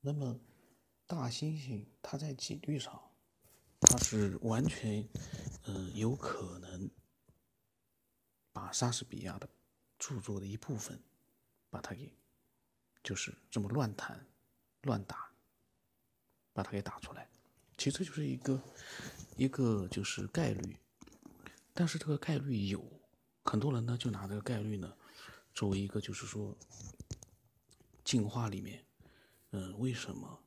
那么，大猩猩它在几率上，它是完全，嗯，有可能把莎士比亚的著作的一部分，把它给，就是这么乱弹、乱打，把它给打出来。其实就是一个，一个就是概率。但是这个概率有很多人呢，就拿这个概率呢，作为一个就是说，进化里面，嗯，为什么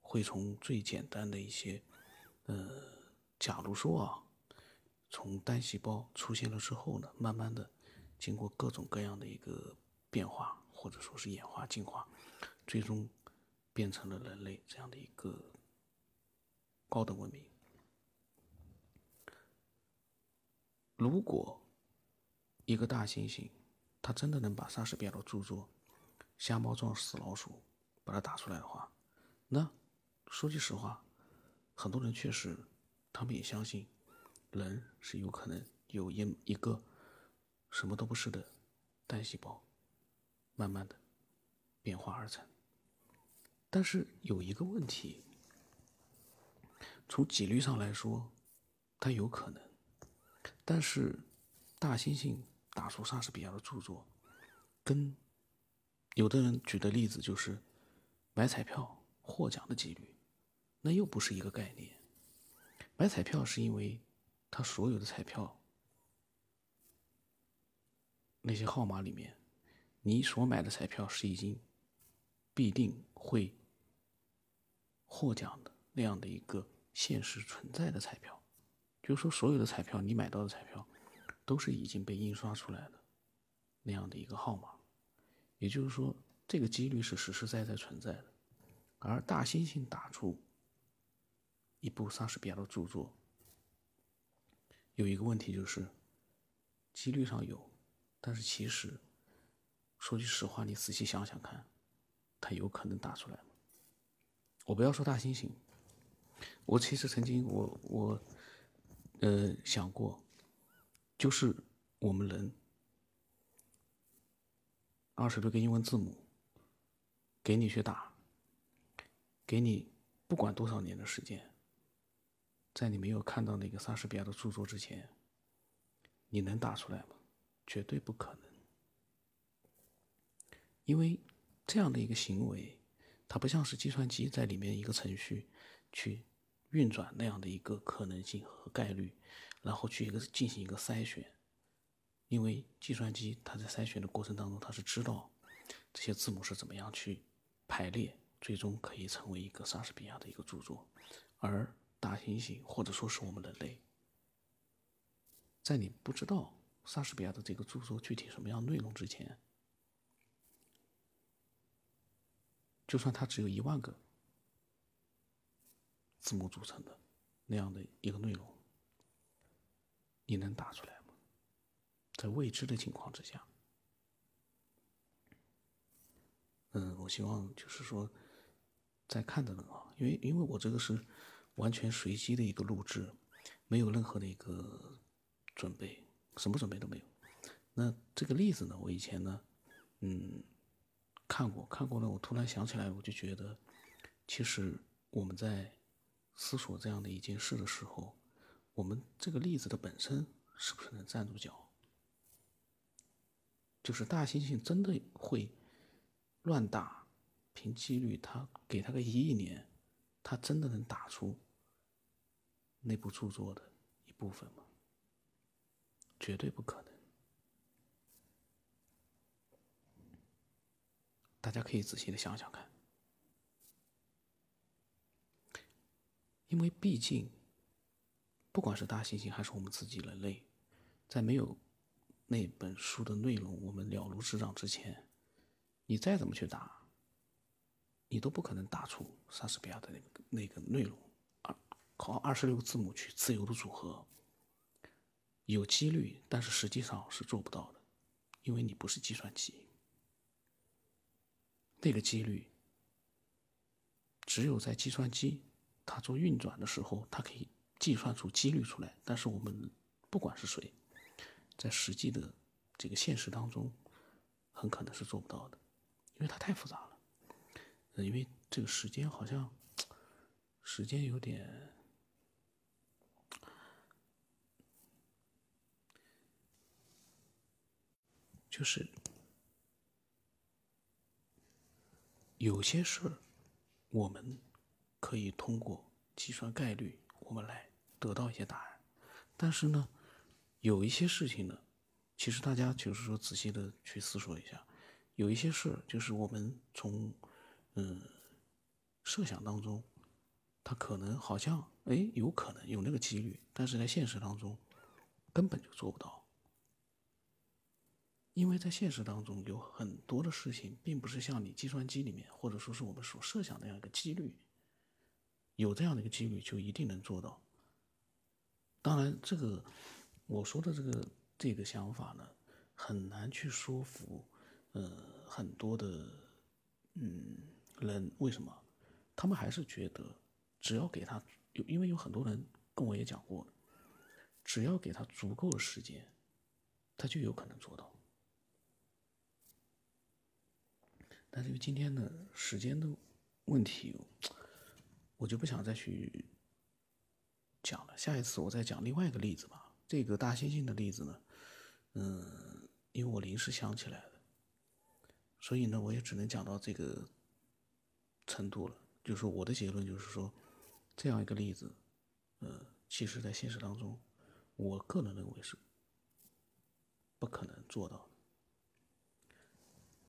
会从最简单的一些，呃，假如说啊，从单细胞出现了之后呢，慢慢的经过各种各样的一个变化，或者说是演化进化，最终变成了人类这样的一个高等文明。如果一个大猩猩，它真的能把莎士比亚的著作《瞎猫撞死老鼠》把它打出来的话，那说句实话，很多人确实，他们也相信，人是有可能有一一个什么都不是的单细胞，慢慢的变化而成。但是有一个问题，从几率上来说，它有可能。但是，大猩猩打出莎士比亚的著作，跟有的人举的例子就是买彩票获奖的几率，那又不是一个概念。买彩票是因为他所有的彩票那些号码里面，你所买的彩票是已经必定会获奖的那样的一个现实存在的彩票。就是说，所有的彩票，你买到的彩票，都是已经被印刷出来的那样的一个号码。也就是说，这个几率是实实在在存在的。而大猩猩打出一部莎士比亚的著作，有一个问题就是，几率上有，但是其实，说句实话，你仔细想想看，它有可能打出来吗？我不要说大猩猩，我其实曾经，我我。呃，想过，就是我们人二十多个英文字母给你去打，给你不管多少年的时间，在你没有看到那个莎士比亚的著作之前，你能打出来吗？绝对不可能，因为这样的一个行为，它不像是计算机在里面一个程序去。运转那样的一个可能性和概率，然后去一个进行一个筛选，因为计算机它在筛选的过程当中，它是知道这些字母是怎么样去排列，最终可以成为一个莎士比亚的一个著作。而大猩猩或者说是我们人类，在你不知道莎士比亚的这个著作具体什么样内容之前，就算它只有一万个。字母组成的那样的一个内容，你能打出来吗？在未知的情况之下，嗯，我希望就是说，在看的人啊，因为因为我这个是完全随机的一个录制，没有任何的一个准备，什么准备都没有。那这个例子呢，我以前呢，嗯，看过看过呢，我突然想起来，我就觉得，其实我们在。思索这样的一件事的时候，我们这个例子的本身是不是能站住脚？就是大猩猩真的会乱打，凭几率，他给他个一亿年，他真的能打出那部著作的一部分吗？绝对不可能。大家可以仔细的想想看。因为毕竟，不管是大猩猩还是我们自己人类，在没有那本书的内容我们了如指掌之前，你再怎么去打，你都不可能打出莎士比亚的那个那个内容。啊，靠二十六个字母去自由的组合，有几率，但是实际上是做不到的，因为你不是计算机。那个几率，只有在计算机。它做运转的时候，它可以计算出几率出来，但是我们不管是谁，在实际的这个现实当中，很可能是做不到的，因为它太复杂了。因为这个时间好像时间有点，就是有些事儿，我们可以通过计算概率，我们来得到一些答案。但是呢，有一些事情呢，其实大家就是说仔细的去思索一下，有一些事就是我们从嗯设想当中，它可能好像哎有可能有那个几率，但是在现实当中根本就做不到，因为在现实当中有很多的事情并不是像你计算机里面或者说是我们所设想那样一个几率，有这样的一个几率就一定能做到。当然，这个我说的这个这个想法呢，很难去说服，呃，很多的嗯人。为什么？他们还是觉得，只要给他有，因为有很多人跟我也讲过，只要给他足够的时间，他就有可能做到。但是今天的时间的问题，我就不想再去。讲了，下一次我再讲另外一个例子吧。这个大猩猩的例子呢，嗯，因为我临时想起来的，所以呢，我也只能讲到这个程度了。就是我的结论就是说，这样一个例子，呃，其实在现实当中，我个人认为是不可能做到的。